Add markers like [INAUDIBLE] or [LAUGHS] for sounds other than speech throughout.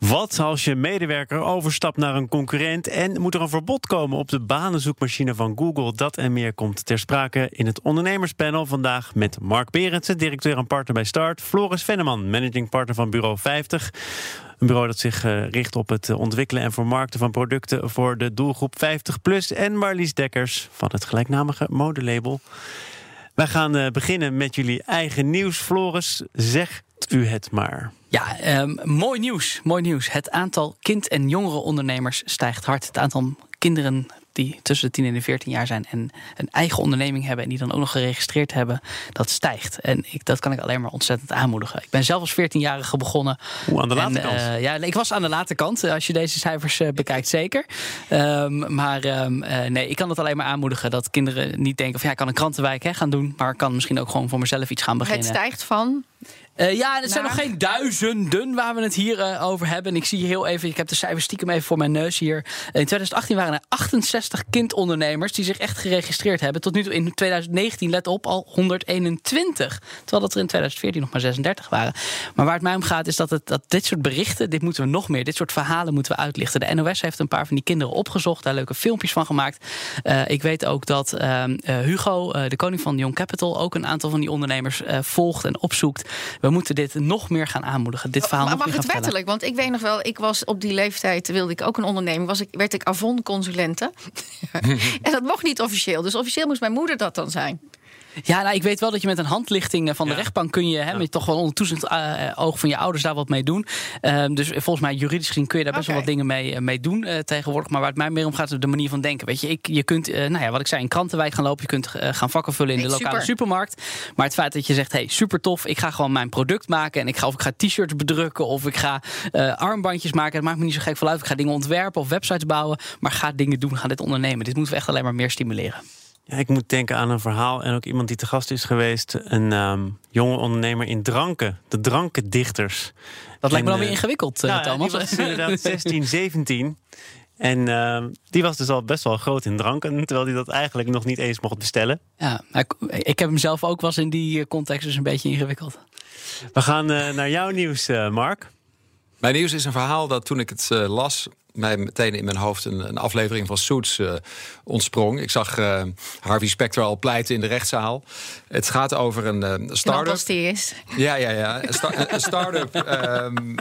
Wat als je medewerker overstapt naar een concurrent en moet er een verbod komen op de banenzoekmachine van Google? Dat en meer komt ter sprake in het ondernemerspanel vandaag met Mark Berendsen, directeur en partner bij Start, Floris Venneman, managing partner van Bureau 50. Een bureau dat zich eh, richt op het ontwikkelen en vermarkten van producten voor de doelgroep 50 plus. En Marlies Dekkers van het gelijknamige modelabel. Wij gaan eh, beginnen met jullie eigen nieuws. Floris, zegt u het maar. Ja, um, mooi nieuws. Mooi nieuws. Het aantal kind- en jongerenondernemers stijgt hard. Het aantal kinderen die tussen de 10 en de 14 jaar zijn en een eigen onderneming hebben en die dan ook nog geregistreerd hebben, dat stijgt. En ik, dat kan ik alleen maar ontzettend aanmoedigen. Ik ben zelf als 14-jarige begonnen. Hoe aan de late kant? Uh, ja, ik was aan de late kant, als je deze cijfers uh, bekijkt, zeker. Um, maar um, uh, nee, ik kan het alleen maar aanmoedigen dat kinderen niet denken van ja, ik kan een krantenwijk hè, gaan doen, maar ik kan misschien ook gewoon voor mezelf iets gaan beginnen. Het stijgt van uh, ja, het zijn nog geen duizenden waar we het hier uh, over hebben. En ik zie heel even, ik heb de cijfers stiekem even voor mijn neus hier. In 2018 waren er 68 kindondernemers die zich echt geregistreerd hebben. Tot nu toe in 2019, let op, al 121. Terwijl dat er in 2014 nog maar 36 waren. Maar waar het mij om gaat is dat, het, dat dit soort berichten, dit moeten we nog meer, dit soort verhalen moeten we uitlichten. De NOS heeft een paar van die kinderen opgezocht, daar leuke filmpjes van gemaakt. Uh, ik weet ook dat Hugo, de koning van Young Capital, ook een aantal van die ondernemers volgt en opzoekt. We moeten dit nog meer gaan aanmoedigen. Dit verhaal maar nog mag meer het gaan wettelijk? Want ik weet nog wel, ik was op die leeftijd, wilde ik ook een onderneming. Was ik, werd ik Avon-consulente. [LAUGHS] [LAUGHS] en dat mocht niet officieel. Dus officieel moest mijn moeder dat dan zijn. Ja, nou, ik weet wel dat je met een handlichting van de Ja. rechtbank kun je hè, Ja. met toch wel onder toezicht eh, eh, oog van je ouders daar wat mee doen. Ehm, dus volgens mij juridisch gezien kun je daar best wel wat dingen mee, eh, mee doen eh, tegenwoordig. Maar waar het mij meer om gaat is de manier van denken. Weet je, ik, je kunt, eh, nou ja, wat ik zei, in krantenwijk gaan lopen. Je kunt eh, gaan vakken vullen in de lokale super. supermarkt. Maar het feit dat je zegt, hey, super tof, ik ga gewoon mijn product maken. En ik ga of ik ga t-shirts bedrukken of ik ga eh, armbandjes maken. Het maakt me niet zo gek veel uit. Ik ga dingen ontwerpen of websites bouwen. Maar ga dingen doen, ga dit ondernemen. Dit moeten we echt alleen maar meer stimuleren. Ja, ik moet denken aan een verhaal en ook iemand die te gast is geweest. Een ehm, jonge ondernemer in dranken. De drankendichters. Dat lijkt me dan weer eh, ingewikkeld, eh, Nou, Thomas. Die was [LAUGHS] inderdaad 16, 17. En ehm, die was dus al best wel groot in dranken. Terwijl hij dat eigenlijk nog niet eens mocht bestellen. Ja, maar ik, ik heb hem zelf ook was in die eh, context dus een beetje ingewikkeld. We gaan naar jouw nieuws, Mark. Mijn nieuws is een verhaal dat toen ik het eh, las, mij meteen in mijn hoofd een, een aflevering van Suits eh, ontsprong. Ik zag eh, Harvey Specter al pleiten in de rechtszaal. Het gaat over een start-up. als die is. Ja, ja, ja. Een, sta- een start-up ehm,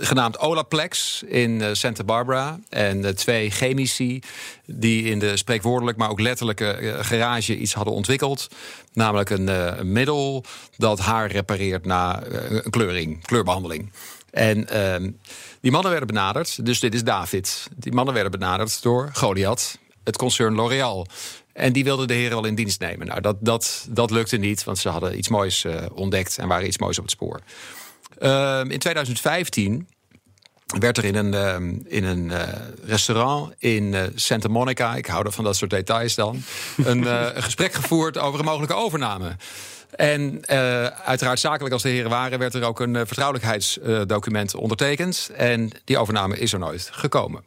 genaamd Olaplex in Santa Barbara. En twee chemici die in de spreekwoordelijk, maar ook letterlijke garage iets hadden ontwikkeld. Namelijk een, een middel dat haar repareert na een kleuring, kleurbehandeling. En ehm, die mannen werden benaderd, dus dit is David. Die mannen werden benaderd door Goliath, het concern L'Oréal. En die wilden de heren wel in dienst nemen. Nou, dat, dat, dat lukte niet, want ze hadden iets moois eh, ontdekt en waren iets moois op het spoor. Ehm, in 2015 werd er in een, ehm, in een eh, restaurant in eh, Santa Monica, ik hou er van dat soort details dan, een, gesprek gevoerd over een mogelijke overname. En eh, uiteraard zakelijk als de heren waren, werd er ook een eh, vertrouwelijkheidsdocument ondertekend. En die overname is er nooit gekomen.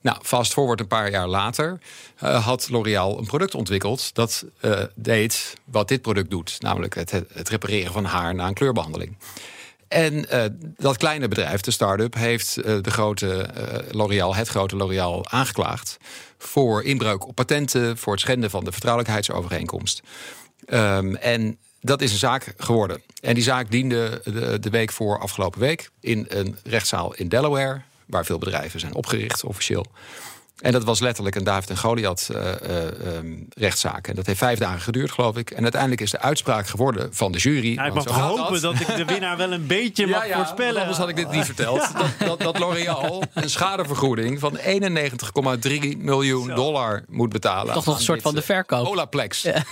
Nou, fast forward een paar jaar later eh, had L'Oréal een product ontwikkeld dat eh, deed wat dit product doet, namelijk het, het repareren van haar na een kleurbehandeling. En eh, dat kleine bedrijf, de start-up, heeft eh, de grote eh, L'Oréal, het grote L'Oréal, aangeklaagd voor inbreuk op patenten, voor het schenden van de vertrouwelijkheidsovereenkomst. Ehm, en dat is een zaak geworden. En die zaak diende de, de week voor afgelopen week in een rechtszaal in Delaware, waar veel bedrijven zijn opgericht officieel. En dat was letterlijk een David en Goliath eh, eh, ehm, rechtszaak. En dat heeft vijf dagen geduurd, geloof ik. En uiteindelijk is de uitspraak geworden van de jury. Ja, ik mag hopen dat. ik de winnaar wel een beetje mag voorspellen. Anders had ik dit niet verteld. [LAUGHS] Dat, dat, dat L'Oréal een schadevergoeding van 91,3 miljoen dollar moet betalen. Toch nog een soort dit, van de eh, verkoop. Olaplex. Ja.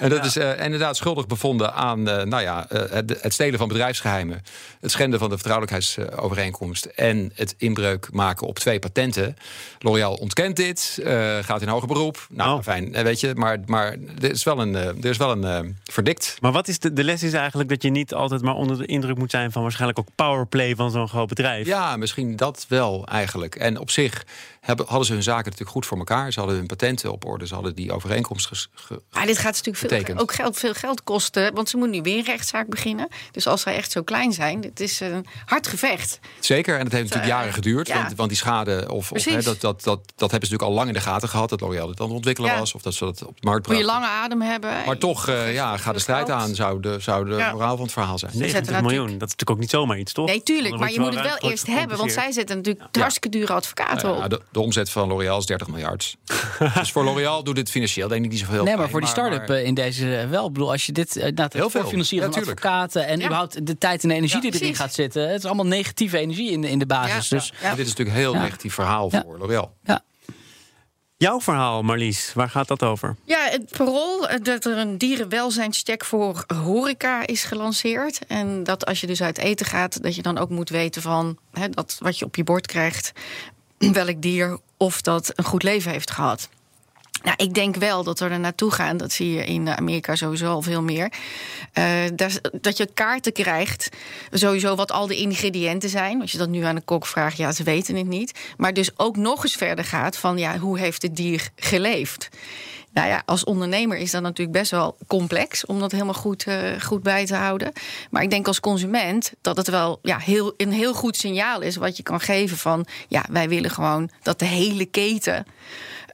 En dat is uh, inderdaad schuldig bevonden aan uh, nou ja, uh, het, het, stelen van bedrijfsgeheimen, het schenden van de vertrouwelijkheidsovereenkomst en het inbreuk maken op twee patenten. L'Oréal ontkent dit, gaat in hoger beroep. Nou, oh. fijn, weet je, maar, maar er is wel een, er is wel een verdikt. Maar wat is de, de les is eigenlijk dat je niet altijd maar onder de indruk moet zijn van waarschijnlijk ook powerplay van zo'n groot bedrijf. Ja, misschien dat wel eigenlijk. En op zich hebben, hadden ze hun zaken natuurlijk goed voor elkaar. Ze hadden hun patenten op orde. Ze hadden die overeenkomst ges, Maar dit gaat natuurlijk veel, ook geld, veel geld kosten. Want ze moeten nu weer een rechtszaak beginnen. Dus als zij echt zo klein zijn, het is een hard gevecht. Zeker, en het heeft natuurlijk jaren geduurd. Want, want, die schade, of, of dat, dat, dat, dat hebben ze natuurlijk al lang in de gaten gehad. Dat L'Oréal het aan het ontwikkelen was. Of dat ze dat op de markt brachten. Moet je lange adem hebben. Maar toch, uh, ja, ga de strijd aan, zou de, zou de moraal van het verhaal zijn. 90 miljoen, dat is natuurlijk ook niet zomaar iets, toch? Nee, tuurlijk, maar je moet het wel eerst hebben. Want zij zetten natuurlijk hartstikke dure advocaten op. De, omzet van L'Oréal is 30 miljard. [LAUGHS] dus voor L'Oréal doet het financieel denk ik niet zoveel. Nee, maar voor die start-up eh, in deze eh, wel. Ik bedoel, als je dit uh, nou, heel veel financieren van advocaten en überhaupt de tijd en de energie die erin gaat zitten. Het is allemaal negatieve energie in de, in de basis. Dus, dit is natuurlijk een heel negatief verhaal voor L'Oréal. Ja. Jouw verhaal, Marlies, waar gaat dat over? Ja, het parool dat er een dierenwelzijnscheck voor horeca is gelanceerd. En dat als je dus uit eten gaat, dat je dan ook moet weten van dat wat je op je bord krijgt, [CLEARS THROAT] welk dier of dat een goed leven heeft gehad. Nou, ik denk wel dat we er naartoe gaan. Dat zie je in Amerika sowieso al veel meer. Uh, dat je kaarten krijgt, sowieso wat al de ingrediënten zijn. Als je dat nu aan de kok vraagt, ja, ze weten het niet. Maar dus ook nog eens verder gaat van, ja, hoe heeft het dier geleefd? Nou ja, als ondernemer is dat natuurlijk best wel complex om dat helemaal goed, uh, goed bij te houden. Maar ik denk als consument dat het wel ja, heel, een heel goed signaal is wat je kan geven van ja, wij willen gewoon dat de hele keten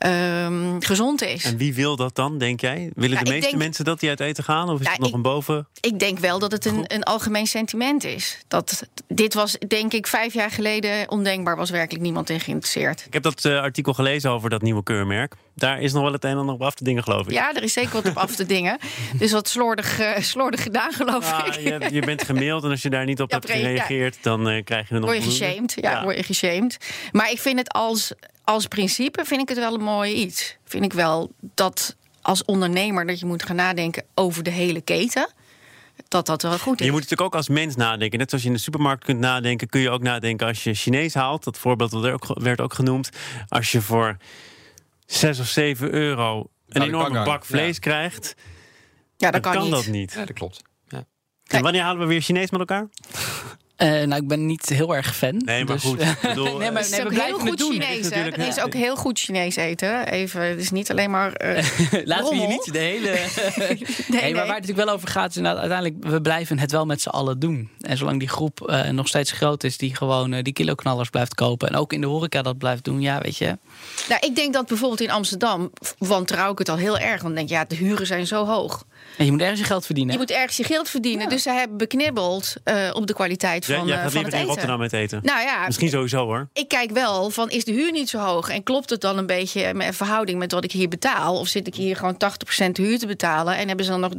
um, gezond is. En wie wil dat dan, denk jij? Willen de meeste mensen dat die uit eten gaan? Of is het nog een boven? Ik denk wel dat het een, een algemeen sentiment is. Dat, dit was, denk ik, vijf jaar geleden ondenkbaar. Was werkelijk niemand in geïnteresseerd. Ik heb dat uh, artikel gelezen over dat nieuwe keurmerk. Daar is nog wel het een en ander op af te dingen, geloof ik. Ja, er is zeker wat op af te dingen. Dus wat slordig, uh, slordig gedaan, geloof ah, ik. Je, je, bent gemaild en als je daar niet op hebt gereageerd... dan uh, krijg je een Word je geshamed. Ja, ja, word je geshamed. Maar ik vind het als als principe vind ik het wel een mooi iets. Vind ik wel dat als ondernemer dat je moet gaan nadenken over de hele keten. Dat dat wel goed is. Je moet natuurlijk ook als mens nadenken. Net zoals je in de supermarkt kunt nadenken, kun je ook nadenken als je Chinees haalt. Dat voorbeeld werd ook genoemd. Als je voor 6 of 7 euro een enorme bak vlees krijgt. Ja, dat dan kan, dat niet. Ja, dat klopt. Ja. En wanneer halen we weer Chinees met elkaar? [LAUGHS] Uh, nou, ik ben niet heel erg fan. Nee, maar dus, goed. Bedoel, [LAUGHS] nee, maar nee, we heel goed doen. Chinees. Er is, is ook heel goed Chinees eten. Even, het is niet alleen maar. Uh, [LAUGHS] Laten we je niet de hele. [LAUGHS] nee, nee, maar waar het natuurlijk wel over gaat, is inderdaad, uiteindelijk, we blijven het wel met z'n allen doen. En zolang die groep uh, nog steeds groot is, die gewoon uh, die kiloknallers blijft kopen. En ook in de horeca dat blijft doen, ja, weet je. Nou, ik denk dat bijvoorbeeld in Amsterdam, wantrouw ik het al heel erg. Want denk ja, de huren zijn zo hoog. En je moet ergens je geld verdienen. Je moet ergens je geld verdienen. Dus ze hebben beknibbeld uh, op de kwaliteit van, ja, uh, van het eten. in Rotterdam met eten. Nou ja, Misschien sowieso hoor. Ik kijk wel van is de huur niet zo hoog? En klopt het dan een beetje met verhouding met wat ik hier betaal? Of zit ik hier gewoon 80% huur te betalen? En hebben ze dan nog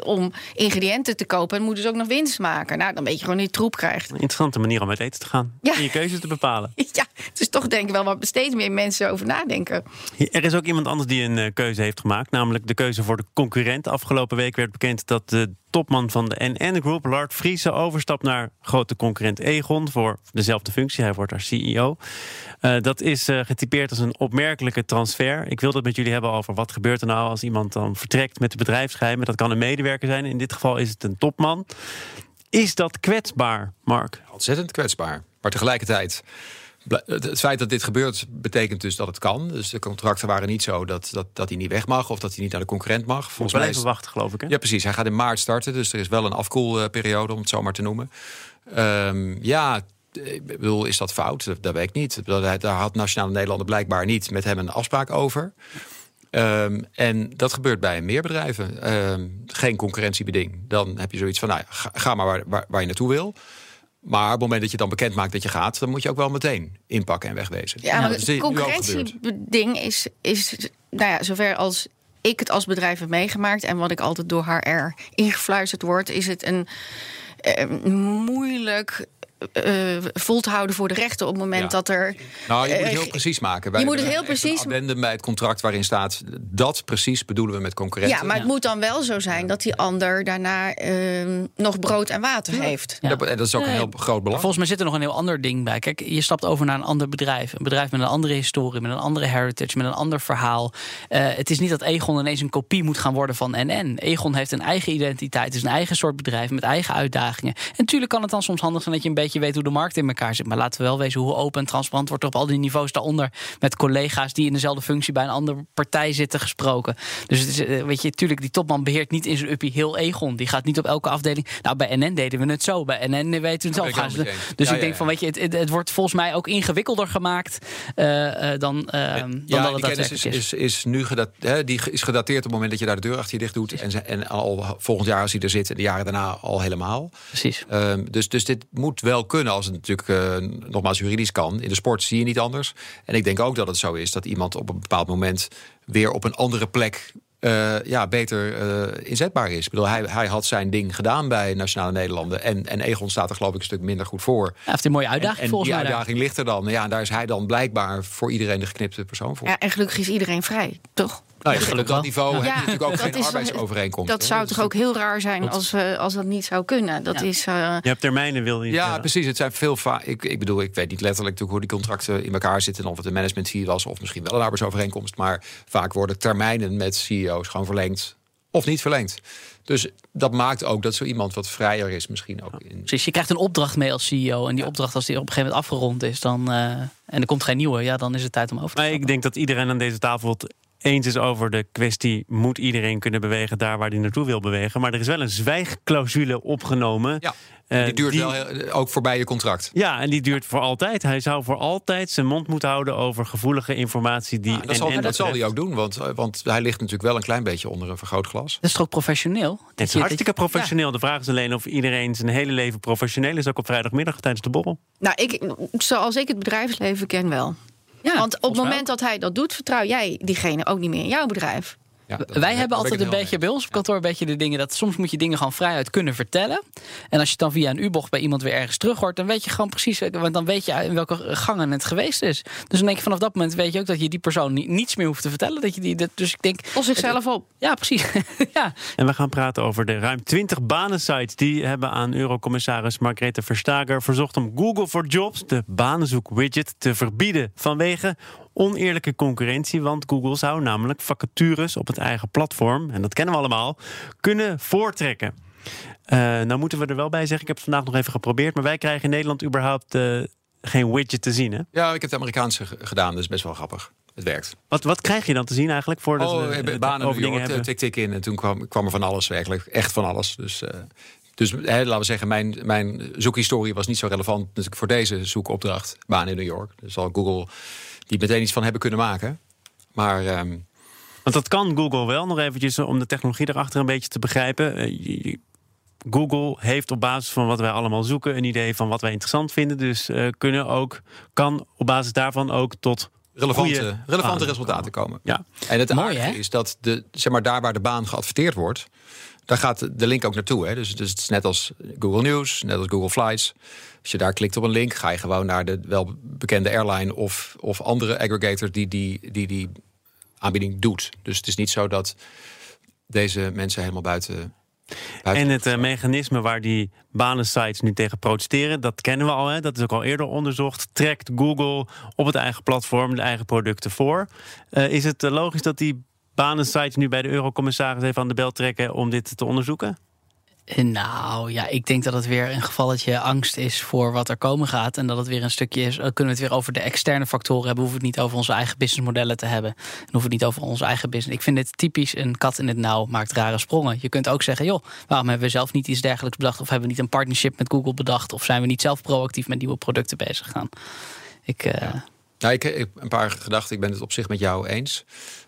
20% om ingrediënten te kopen? En moeten ze ook nog winst maken? Nou, dan weet je gewoon die troep krijgt. Een interessante manier om met eten te gaan. Ja. En je keuze te bepalen. [LAUGHS] ja, het is toch denk ik wel waar steeds meer mensen over nadenken. Er is ook iemand anders die een uh, keuze heeft gemaakt. Namelijk de keuze voor de concurrent. Afgelopen week werd bekend dat de topman van de NN Group, Lard Friese, overstapt naar grote concurrent Egon voor dezelfde functie. Hij wordt daar CEO. Uh, dat is uh, getypeerd als een opmerkelijke transfer. Ik wil het met jullie hebben over wat gebeurt er nou als iemand dan vertrekt met de bedrijfsgeheimen. Dat kan een medewerker zijn. In dit geval is het een topman. Is dat kwetsbaar, Mark? Ontzettend kwetsbaar. Maar tegelijkertijd het feit dat dit gebeurt, betekent dus dat het kan. Dus de contracten waren niet zo dat, dat, dat hij niet weg mag of dat hij niet naar de concurrent mag. Volgens mij even wachten, geloof ik. Hè? Ja, precies. Hij gaat in maart starten, dus er is wel een afkoelperiode, om het zo maar te noemen. Um, ja, ik bedoel, is dat fout? Dat, weet ik niet. Daar had Nationale Nederlanden blijkbaar niet met hem een afspraak over. Um, en dat gebeurt bij meer bedrijven. Um, geen concurrentiebeding. Dan heb je zoiets van, nou ja, ga, ga maar waar, waar, waar, je naartoe wil. Maar op het moment dat je dan bekend maakt dat je gaat, dan moet je ook wel meteen inpakken en wegwezen. Ja, maar het concurrentieding is, is, nou ja, zover als ik het als bedrijf heb meegemaakt en wat ik altijd door HR ingefluisterd word, is het een, een eh, moeilijk uh, vol te houden voor de rechter op het moment dat er. Nou, je moet het heel precies maken. Wij je moet het heel precies. Een bij het contract waarin staat dat precies bedoelen we met concurrenten. Ja, maar het moet dan wel zo zijn dat die ander daarna uh, nog brood en water heeft. Ja. Dat, is ook een heel groot belang. Volgens mij zit er nog een heel ander ding bij. Kijk, je stapt over naar een ander bedrijf. Een bedrijf met een andere historie, met een andere heritage, met een ander verhaal. Uh, het is niet dat Egon ineens een kopie moet gaan worden van NN. Egon heeft een eigen identiteit, het is een eigen soort bedrijf met eigen uitdagingen. En natuurlijk kan het dan soms handig zijn dat je een beetje weet hoe de markt in elkaar zit. Maar laten we wel wezen hoe open en transparant wordt er op al die niveaus daaronder met collega's die in dezelfde functie bij een andere partij zitten gesproken. Dus het is, eh, weet je, natuurlijk, die topman beheert niet in zijn uppie heel Egon. Die gaat niet op elke afdeling. Nou, bij NN deden we het zo. Bij NN weten we het zelf. Gaan dus ik denk van, weet je, het, het, wordt volgens mij ook ingewikkelder gemaakt uh, uh, dan, uh, ja, dan dat het is, is, is, nu gedat, hè, die is gedateerd op het moment dat je daar de deur achter je dicht doet. En, en al volgend jaar als hij er zit, en de jaren daarna al helemaal. Precies. Um, dus, dus dit moet wel kunnen als het natuurlijk uh, nogmaals juridisch kan. In de sport zie je niet anders. En ik denk ook dat het zo is dat iemand op een bepaald moment weer op een andere plek uh, ja, beter uh, inzetbaar is. Ik bedoel, hij, hij had zijn ding gedaan bij Nationale Nederlanden. En, en Egon staat er geloof ik een stuk minder goed voor. Hij heeft een mooie uitdaging en, volgens die mij. Die uitdaging ligt er dan. Ja, en daar is hij dan blijkbaar voor iedereen de geknipte persoon voor. Ja, en gelukkig is iedereen vrij, toch? Nou, ja, op dat niveau ja. heb je natuurlijk ook geen arbeidsovereenkomst. Dat zou toch ook heel raar zijn als, uh, als dat niet zou kunnen. Dat is, uh... Je hebt termijnen, wil je Ja, precies. Het zijn veel ik, ik bedoel, ik weet niet letterlijk hoe die contracten in elkaar zitten... of het een management fee was of misschien wel een arbeidsovereenkomst. Maar vaak worden termijnen met CEO's gewoon verlengd of niet verlengd. Dus dat maakt ook dat zo iemand wat vrijer is misschien ook. In... Precies, je krijgt een opdracht mee als CEO. En die opdracht, als die op een gegeven moment afgerond is... Dan, uh, en er komt geen nieuwe, ja, dan is het tijd om over te Maar ik denk dat iedereen aan deze tafel het eens is over de kwestie... moet iedereen kunnen bewegen daar waar hij naartoe wil bewegen. Maar er is wel een zwijgclausule opgenomen... Ja. Die eh, duurt wel ook voorbij je contract. Ja, en die duurt voor altijd. Hij zou voor altijd zijn mond moeten houden over gevoelige informatie. Die ja, dat, zal, dat zal hij ook doen, want, eh, want hij ligt natuurlijk wel een klein beetje onder een vergrootglas. Dat is toch professioneel? Het is hartstikke professioneel. De vraag is alleen of iedereen zijn hele leven professioneel is, ook op vrijdagmiddag tijdens de borrel. Nou, ik, zoals ik het bedrijfsleven ken wel. Ja, Want op het moment dat hij dat doet, vertrouw jij diegene ook niet meer in jouw bedrijf. Ja, Wij hebben altijd een beetje bij ons op kantoor een beetje de dingen dat soms moet je dingen gewoon vrijuit kunnen vertellen. En als je het dan via een U-bocht bij iemand weer ergens terug hoort, dan weet je gewoon precies, want dan weet je in welke gangen het geweest is. Dus dan denk je vanaf dat moment weet je ook dat je die persoon niets meer hoeft te vertellen. Dat je die, dus ik denk. Los zichzelf op. Ja, precies. [LAUGHS] ja. En we gaan praten over de ruim 20 banensites die hebben aan Eurocommissaris Margrethe Verstager verzocht om Google for Jobs, de banenzoek-widget, te verbieden vanwege oneerlijke concurrentie. Want Google zou namelijk vacatures op het eigen platform, en dat kennen we allemaal, kunnen voortrekken. Uh, nou moeten we er wel bij zeggen, ik heb het vandaag nog even geprobeerd, maar wij krijgen in Nederland überhaupt uh, geen widget te zien. Hè? Ja, ik heb de Amerikaanse gedaan, is best wel grappig. Het werkt. Wat, wat krijg je dan te zien eigenlijk? voor oh, we banen over dingen hebben? Tik, tik in. En toen kwam, kwam er van alles werkelijk. Echt van alles. Dus, uh, dus hè, laten we zeggen, mijn, mijn zoekhistorie was niet zo relevant natuurlijk voor deze zoekopdracht. Baan in New York. Dus zal Google die meteen iets van hebben kunnen maken. Maar. Um... Want dat kan Google wel, nog eventjes om de technologie erachter een beetje te begrijpen. Uh, Google heeft op basis van wat wij allemaal zoeken een idee van wat wij interessant vinden. Dus uh, kunnen ook, kan op basis daarvan ook tot relevante, relevante resultaten komen. Ja. En het aardige is dat de, zeg maar, daar waar de baan geadverteerd wordt, daar gaat de link ook naartoe. Hè? Dus, dus het is net als Google News, net als Google Flights. Als je daar klikt op een link, ga je gewoon naar de wel bekende airline of, of andere aggregator die die, die die aanbieding doet. Dus het is niet zo dat deze mensen helemaal buiten. en het uh, mechanisme waar die banensites nu tegen protesteren, dat kennen we al. Hè? Dat is ook al eerder onderzocht. Trekt Google op het eigen platform de eigen producten voor. Uh, is het uh, logisch dat die banensites nu bij de eurocommissaris even aan de bel trekken om dit te onderzoeken? Nou ja, ik denk dat het weer een gevalletje angst is voor wat er komen gaat. En dat het weer een stukje is. Kunnen we het weer over de externe factoren hebben? Hoeven we het niet over onze eigen businessmodellen te hebben? En hoeven we het niet over onze eigen business? Ik vind dit typisch een kat in het nauw maakt rare sprongen. Je kunt ook zeggen, joh, waarom hebben we zelf niet iets dergelijks bedacht? Of hebben we niet een partnership met Google bedacht? Of zijn we niet zelf proactief met nieuwe producten bezig gaan? Ik. Uh... Ja. Nou, ik, ik, een paar gedachten. Ik ben het op zich met jou eens.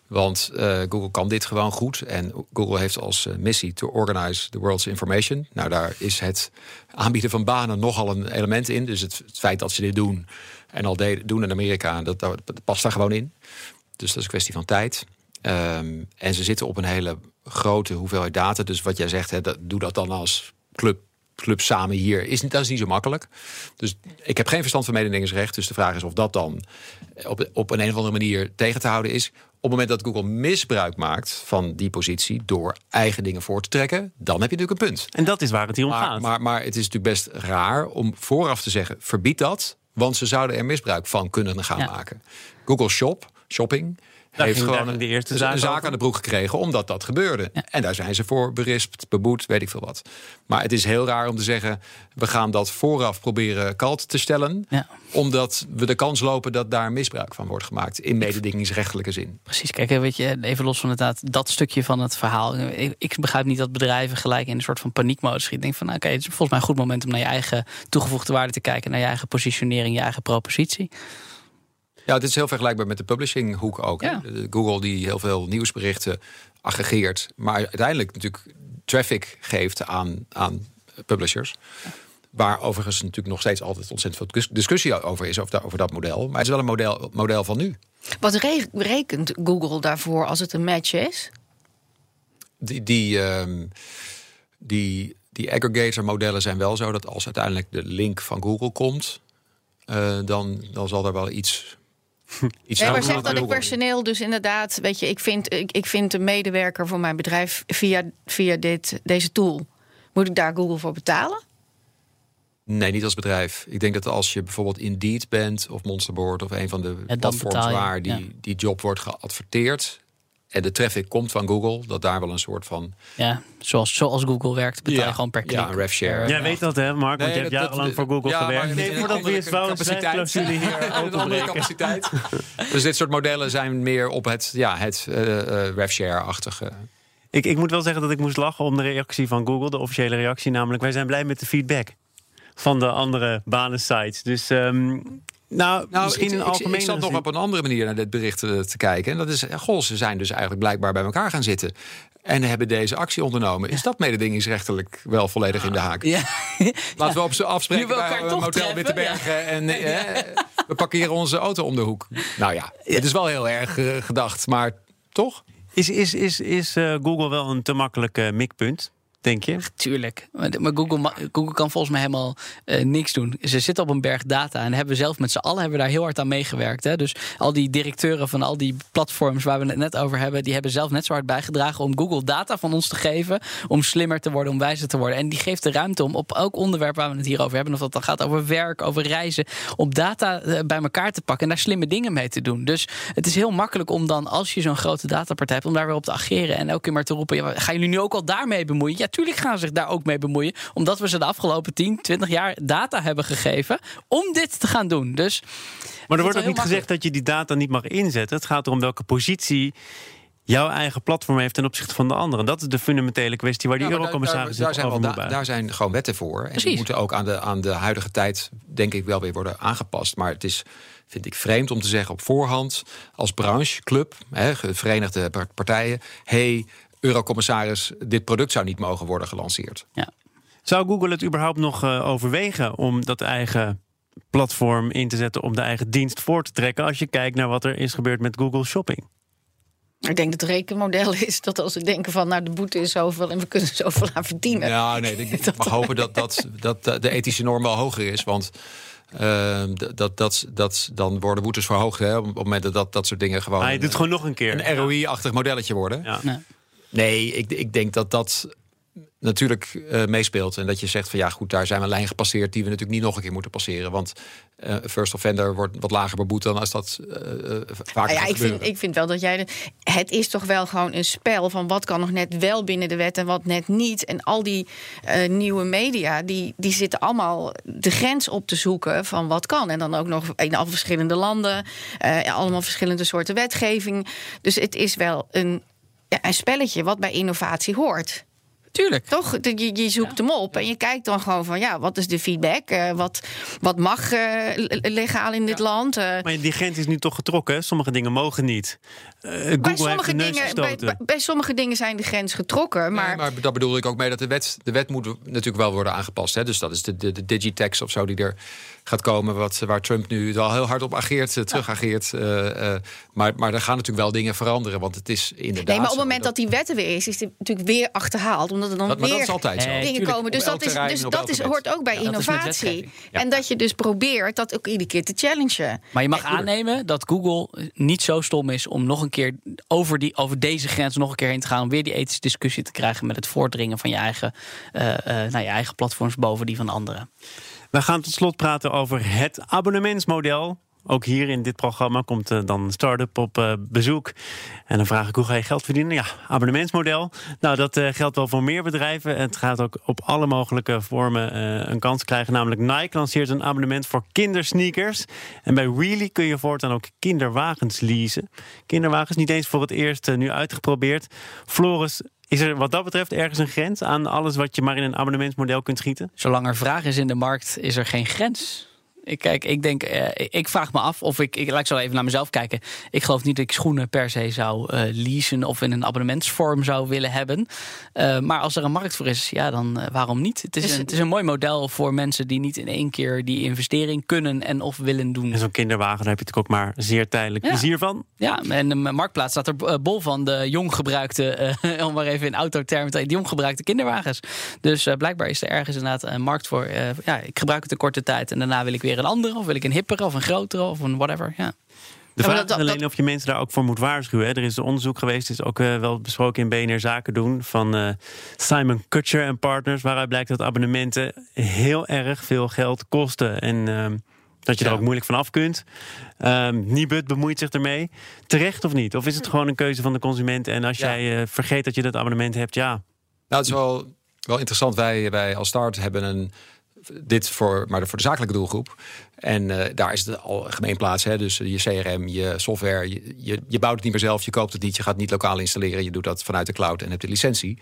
Want uh, Google kan dit gewoon goed. En Google heeft als uh, missie to organize the world's information. Nou, daar is het aanbieden van banen nogal een element in. Dus het, feit dat ze dit doen en al doen in Amerika, dat, past daar gewoon in. Dus dat is een kwestie van tijd. Um, en ze zitten op een hele grote hoeveelheid data. Dus wat jij zegt, hè, dat, doe dat dan als club club samen hier. Is, niet- dat is niet zo makkelijk. Dus ik heb geen verstand van mededingingsrecht. Dus de vraag is of dat dan op, op een, een of andere manier tegen te houden is. Op het moment dat Google misbruik maakt van die positie door eigen dingen voor te trekken, dan heb je natuurlijk een punt. En dat is waar het hier om Maar, gaat. maar, maar het is natuurlijk best raar om vooraf te zeggen: verbied dat, want ze zouden er misbruik van kunnen gaan Ja. maken. Google Shop, shopping. Daar heeft ging- gewoon de eerste zaak een zaak aan de broek gekregen omdat dat gebeurde. En daar zijn ze voor berispt, beboet, weet ik veel wat. Maar het is heel raar om te zeggen: we gaan dat vooraf proberen kalt te stellen. Ja. Omdat we de kans lopen dat daar misbruik van wordt gemaakt. In mededingingsrechtelijke zin. Precies, kijk, weet je, even los van het, dat stukje van het verhaal. Ik, ik begrijp niet dat bedrijven gelijk in een soort van paniekmodus schieten. Ik denk van, nou, oké, het is volgens mij een goed moment om naar je eigen toegevoegde waarde te kijken, naar je eigen positionering, je eigen propositie. Ja, dit is heel vergelijkbaar met de publishinghoek ook. Ja. Google die heel veel nieuwsberichten aggregeert, maar uiteindelijk natuurlijk traffic geeft aan, aan publishers. Waar overigens natuurlijk nog steeds altijd ontzettend veel dis- discussie over is over, dat- over dat model. Maar het is wel een model, model van nu. Wat re- rekent Google daarvoor als het een match is? Die, die, ehm, die, die aggregator modellen zijn wel zo dat als uiteindelijk de link van Google komt, eh, dan, dan zal er wel iets. Iets Nee, maar zeg dat ik personeel dus inderdaad, weet je, ik vind, ik, ik vind een medewerker voor mijn bedrijf via, via dit, deze tool. Moet ik daar Google voor betalen? Nee, niet als bedrijf. Ik denk dat als je bijvoorbeeld Indeed bent of Monsterboard of een van de platforms waar die, ja. die job wordt geadverteerd en de traffic komt van Google, dat daar wel een soort van Ja, zoals, zoals Google werkt, betaal je Ja, gewoon per klik. ja, een rev share. Jij weet dat, hè, Mark? Want je hebt jarenlang voor Google ja, maar gewerkt. Nee, een voordat we vrouwenswijnclausule hier Een andere openbreken. capaciteit. dus dit soort modellen zijn meer op het, ja, het eh eh, rev share-achtige. Ik, ik moet wel zeggen dat ik moest lachen om de reactie van Google, de officiële reactie. Namelijk, wij zijn blij met de feedback van de andere banensites. Dus, ehm, nou, Nou, misschien ik, een ik, zat nog op een andere manier naar dit bericht eh, te kijken. En dat is, eh, goh, ze zijn dus eigenlijk blijkbaar bij elkaar gaan zitten. En hebben deze actie ondernomen. Is dat mededingingsrechtelijk wel volledig in de haak? Ja. Laten we op ze afspreken bij een treffen, Wittebergen. En eh, we parkeren onze auto om de hoek. Nou ja, het is wel heel erg gedacht. Maar toch? Is, is, is, is Google wel een te makkelijk mikpunt, denk je? Tuurlijk. Maar Google, Google kan volgens mij helemaal eh, niks doen. Ze zitten op een berg data en hebben zelf met z'n allen hebben daar heel hard aan meegewerkt. Hè? Dus al die directeuren van al die platforms waar we het net over hebben, die hebben zelf net zo hard bijgedragen om Google data van ons te geven. Om slimmer te worden, om wijzer te worden. En die geeft de ruimte om op elk onderwerp waar we het hier over hebben, of dat dan gaat over werk, over reizen, om data eh, bij elkaar te pakken en daar slimme dingen mee te doen. Dus het is heel makkelijk om dan, als je zo'n grote datapartij hebt, om daar weer op te ageren en elke keer maar te roepen: ja, gaan jullie nu ook al daarmee bemoeien? Ja, tuurlijk gaan ze zich daar ook mee bemoeien, omdat we ze de afgelopen 10, 20 jaar data hebben gegeven om dit te gaan doen. Dus Maar er wordt ook niet gezegd dat je die data niet mag inzetten. Het gaat erom welke positie jouw eigen platform heeft ten opzichte van de anderen. Dat is de fundamentele kwestie waar die Ja, daar- eurocommissaris daar, daar, zijn over wel, moet da- buigen. daar zijn gewoon wetten voor. En die moeten ook aan de, aan de huidige tijd, denk ik, wel weer worden aangepast. Maar het is, vind ik, vreemd om te zeggen op voorhand, als brancheclub, hè, verenigde par- partijen, hey, eurocommissaris, dit product zou niet mogen worden gelanceerd. ja. Zou Google het überhaupt nog eh, overwegen om dat eigen platform in te zetten om de eigen dienst voor te trekken als je kijkt naar wat er is gebeurd met Google Shopping? Ik denk dat het rekenmodel is dat als we denken van... nou, de boete is zoveel en we kunnen zoveel aan verdienen. Ja, nee, ik, [LAUGHS] mag hopen dat, dat, dat de ethische norm wel hoger is. Want ehm, dat, dat, dat, dan worden boetes verhoogd. Hè, op het moment dat dat, soort dingen gewoon. Maar je doet gewoon nog een keer. een ROI-achtig modelletje worden. Ja. Nee. Nee, ik, ik denk dat dat natuurlijk eh, meespeelt. En dat je zegt van ja, goed, daar zijn we een lijn gepasseerd die we natuurlijk niet nog een keer moeten passeren. Want eh, first offender wordt wat lager beboet dan als dat eh, vaker Nou ja, ik, vind, ik vind wel dat jij. de- het is toch wel gewoon een spel van wat kan nog net wel binnen de wet en wat net niet. En al die eh, nieuwe media, die, die zitten allemaal de grens op te zoeken van wat kan. En dan ook nog in al verschillende landen, allemaal verschillende soorten wetgeving. Dus het is wel een, een spelletje wat bij innovatie hoort. Tuurlijk. Toch? Je, je zoekt hem op en je kijkt dan gewoon van ja, wat is de feedback? Eh, wat, wat mag eh, le- legaal in dit land? Eh, Maar die grens is nu toch getrokken. hè? Sommige dingen mogen niet. Eh, Google bij sommige, dingen, bij, bij- bij sommige dingen zijn de grens getrokken. Maar, Nee, maar dat bedoel ik ook mee dat de wet, de wet moet natuurlijk wel worden aangepast. Hè? Dus dat is de, de, de digitex of zo die er gaat komen. Wat, waar Trump nu al heel hard op ageert, uh, terug ageert. maar, maar er gaan natuurlijk wel dingen veranderen. Want het is inderdaad. Nee, maar op het moment dat, die wet er weer is, is het natuurlijk weer achterhaald. Omdat er dan dat, weer is altijd zo. dingen komen. Dus dat, is, dus dat is, hoort ook bij innovatie. En dat je dus probeert dat ook iedere keer te challengen. Maar je mag aannemen dat Google niet zo stom is om nog een keer over, die, over deze grens nog een keer heen te gaan. Om weer die ethische discussie te krijgen met het voordringen van je eigen, uh, uh, nou, je eigen platforms boven die van anderen. We gaan tot slot praten over het abonnementsmodel. Ook hier in dit programma komt uh, dan Startup op uh, bezoek. En dan vraag ik hoe ga je geld verdienen? Ja, abonnementsmodel. Nou, dat uh, geldt wel voor meer bedrijven. Het gaat ook op alle mogelijke vormen een kans krijgen. Namelijk Nike lanceert een abonnement voor kindersneakers. En bij Really kun je voortaan ook kinderwagens leasen. Kinderwagens niet eens voor het eerst nu uitgeprobeerd. Floris, is er wat dat betreft ergens een grens aan alles wat je maar in een abonnementsmodel kunt schieten? Zolang er vraag is in de markt, is er geen grens. Ik, kijk, ik denk, uh, ik vraag me af of ik, ik laat ik zo even naar mezelf kijken. Ik geloof niet dat ik schoenen per se zou uh, leasen of in een abonnementsvorm zou willen hebben. Uh, maar als er een markt voor is, ja, dan waarom niet? Het is, is een, het is een mooi model voor mensen die niet in één keer die investering kunnen en of willen doen. En zo'n kinderwagen, daar heb je natuurlijk ook maar zeer tijdelijk ja. plezier van. Ja, en de marktplaats staat er bol van de jong gebruikte, [LAUGHS] om maar even in autotermen te jong gebruikte kinderwagens. Dus blijkbaar is er ergens inderdaad een markt voor. ja, ik gebruik het een korte tijd en daarna wil ik weer een andere? Of wil ik een hippere of een grotere of een whatever? Ja. De vraag is alleen of je mensen daar ook voor moet waarschuwen. Er is een onderzoek geweest, is ook uh, wel besproken in BNR Zaken doen... van uh, Simon Kutcher en Partners... waaruit blijkt dat abonnementen heel erg veel geld kosten. En uh, dat je ja. er ook moeilijk van af kunt. Um, Nibud bemoeit zich ermee. Terecht of niet? Of is het gewoon een keuze van de consument... en als ja. jij vergeet dat je dat abonnement hebt, ja... Nou, het is wel, wel interessant. Wij, wij als Start hebben een dit voor, maar voor de zakelijke doelgroep. En uh, daar is het al gemeenplaats. Hè? Dus je CRM, je software, je, je, je, bouwt het niet meer zelf, je koopt het niet, je gaat het niet lokaal installeren, je doet dat vanuit de cloud en hebt de licentie.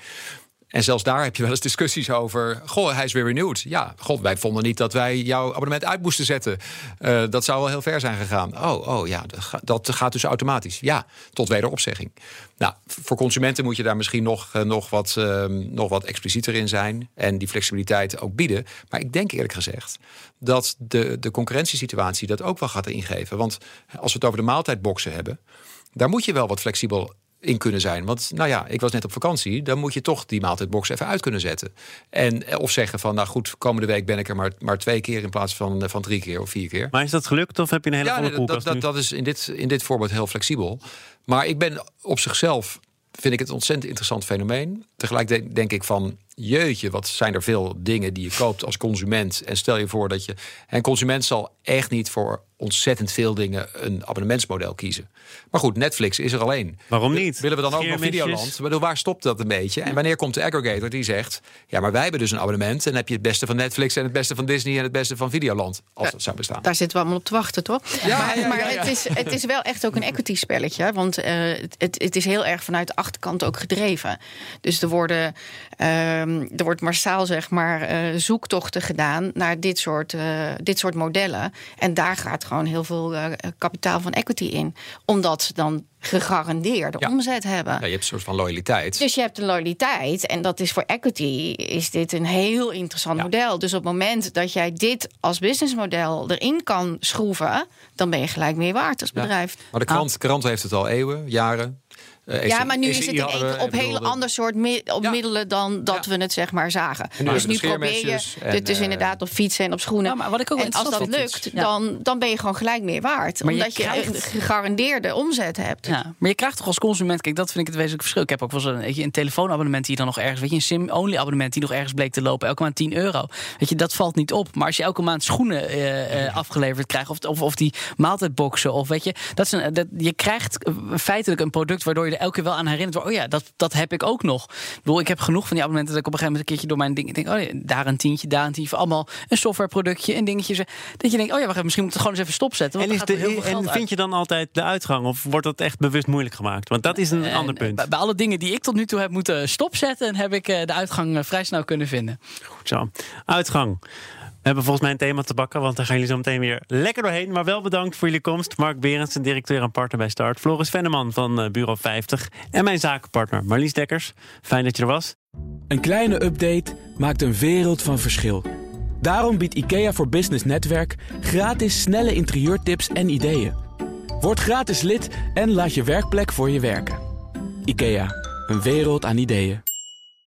En zelfs daar heb je wel eens discussies over. Goh, hij is weer renewed. Ja, god, wij vonden niet dat wij jouw abonnement uit moesten zetten. Uh, dat zou wel heel ver zijn gegaan. Oh, oh ja, dat gaat dus automatisch. Ja, tot wederopzegging. Nou, voor consumenten moet je daar misschien nog, uh, nog, wat, uh, nog wat explicieter in zijn. En die flexibiliteit ook bieden. Maar ik denk eerlijk gezegd dat de, de concurrentiesituatie dat ook wel gaat ingeven. Want als we het over de maaltijdboxen hebben. Daar moet je wel wat flexibel in kunnen zijn. Want nou ja, ik was net op vakantie. Dan moet je toch die maaltijdbox even uit kunnen zetten. En, eh, of zeggen van, nou goed, komende week ben ik er maar, maar twee keer... in plaats van, eh, van drie keer of vier keer. Maar is dat gelukt of heb je een hele ja, koelkast dat, dat, dat is in dit, in dit voorbeeld heel flexibel. Maar ik ben op zichzelf... vind ik het een ontzettend interessant fenomeen. Tegelijk denk ik van jeetje, wat zijn er veel dingen die je koopt als consument. En stel je voor dat je. En consument zal echt niet voor ontzettend veel dingen een abonnementsmodel kiezen. Maar goed, Netflix is er alleen. Waarom niet? Willen we dan ook nog Videoland? Bedoel, waar stopt dat een beetje? En wanneer komt de aggregator die zegt... ja, maar wij hebben dus een abonnement... en dan heb je het beste van Netflix en het beste van Disney... en het beste van Videoland, als dat zou bestaan. Daar zitten we allemaal op te wachten, toch? Ja, maar, ja, ja, maar het, is, het is wel echt ook een equity spelletje. Want uh, het, het is heel erg vanuit de achterkant ook gedreven. Dus er worden... Uh, er wordt massaal zeg maar, uh, zoektochten gedaan naar dit soort, uh, dit soort modellen. En daar gaat gewoon heel veel uh, kapitaal van equity in. Omdat ze dan gegarandeerde ja. omzet hebben. Ja, je hebt een soort van loyaliteit. Dus je hebt een loyaliteit. En dat is voor equity is dit een heel interessant ja. model. Dus op het moment dat jij dit als businessmodel erin kan schroeven... dan ben je gelijk meer waard als bedrijf. Maar de krant, ah. krant heeft het al eeuwen, jaren. Uh, ja, maar nu is het in één op heel ander soort mi op ja. middelen dan dat ja. we het zeg maar zagen. Nu dus nu probeer je dit dus inderdaad op fietsen en op schoenen. Ja, maar wat ik ook en als dat lukt, dan, dan ben je gewoon gelijk meer waard. Maar omdat je, krijgt... een gegarandeerde omzet hebt. Ja, maar je krijgt toch als consument, kijk, dat vind ik het wezenlijk verschil. Ik heb ook wel eens een, weet je, een telefoonabonnement die dan nog ergens, weet je, een sim-only abonnement die nog ergens bleek te lopen, elke maand 10 euro. Weet je, dat valt niet op. Maar als je elke maand schoenen uh, uh, afgeleverd krijgt, of, of, of die maaltijdboxen, of weet je, dat is een, dat, je krijgt feitelijk een product waardoor je er elke keer wel aan herinnert. Oh ja, dat, dat heb ik ook nog. Ik bedoel, ik heb genoeg van die abonnementen dat ik op een gegeven moment een keertje door mijn ding denk, oh ja, daar een tientje, daar een tientje, allemaal een softwareproductje en dingetjes. Dat je denkt, oh ja, wacht, misschien moet het gewoon eens even stopzetten. En, is de, heel en vind je dan altijd de uitgang of wordt dat echt bewust moeilijk gemaakt? Want dat is een en, ander punt. Bij, bij, alle dingen die ik tot nu toe heb moeten stopzetten, heb ik de uitgang vrij snel kunnen vinden. Goed zo. Uitgang. Hebben volgens mij een thema te bakken, want daar gaan jullie zo meteen weer lekker doorheen. Maar wel bedankt voor jullie komst. Mark Berendsen, directeur en partner bij Start. Floris Venneman van uh, Bureau 50. En mijn zakenpartner Marlies Dekkers. Fijn dat je er was. Een kleine update maakt een wereld van verschil. Daarom biedt IKEA voor Business Netwerk gratis snelle interieurtips en ideeën. Word gratis lid en laat je werkplek voor je werken. IKEA, een wereld aan ideeën.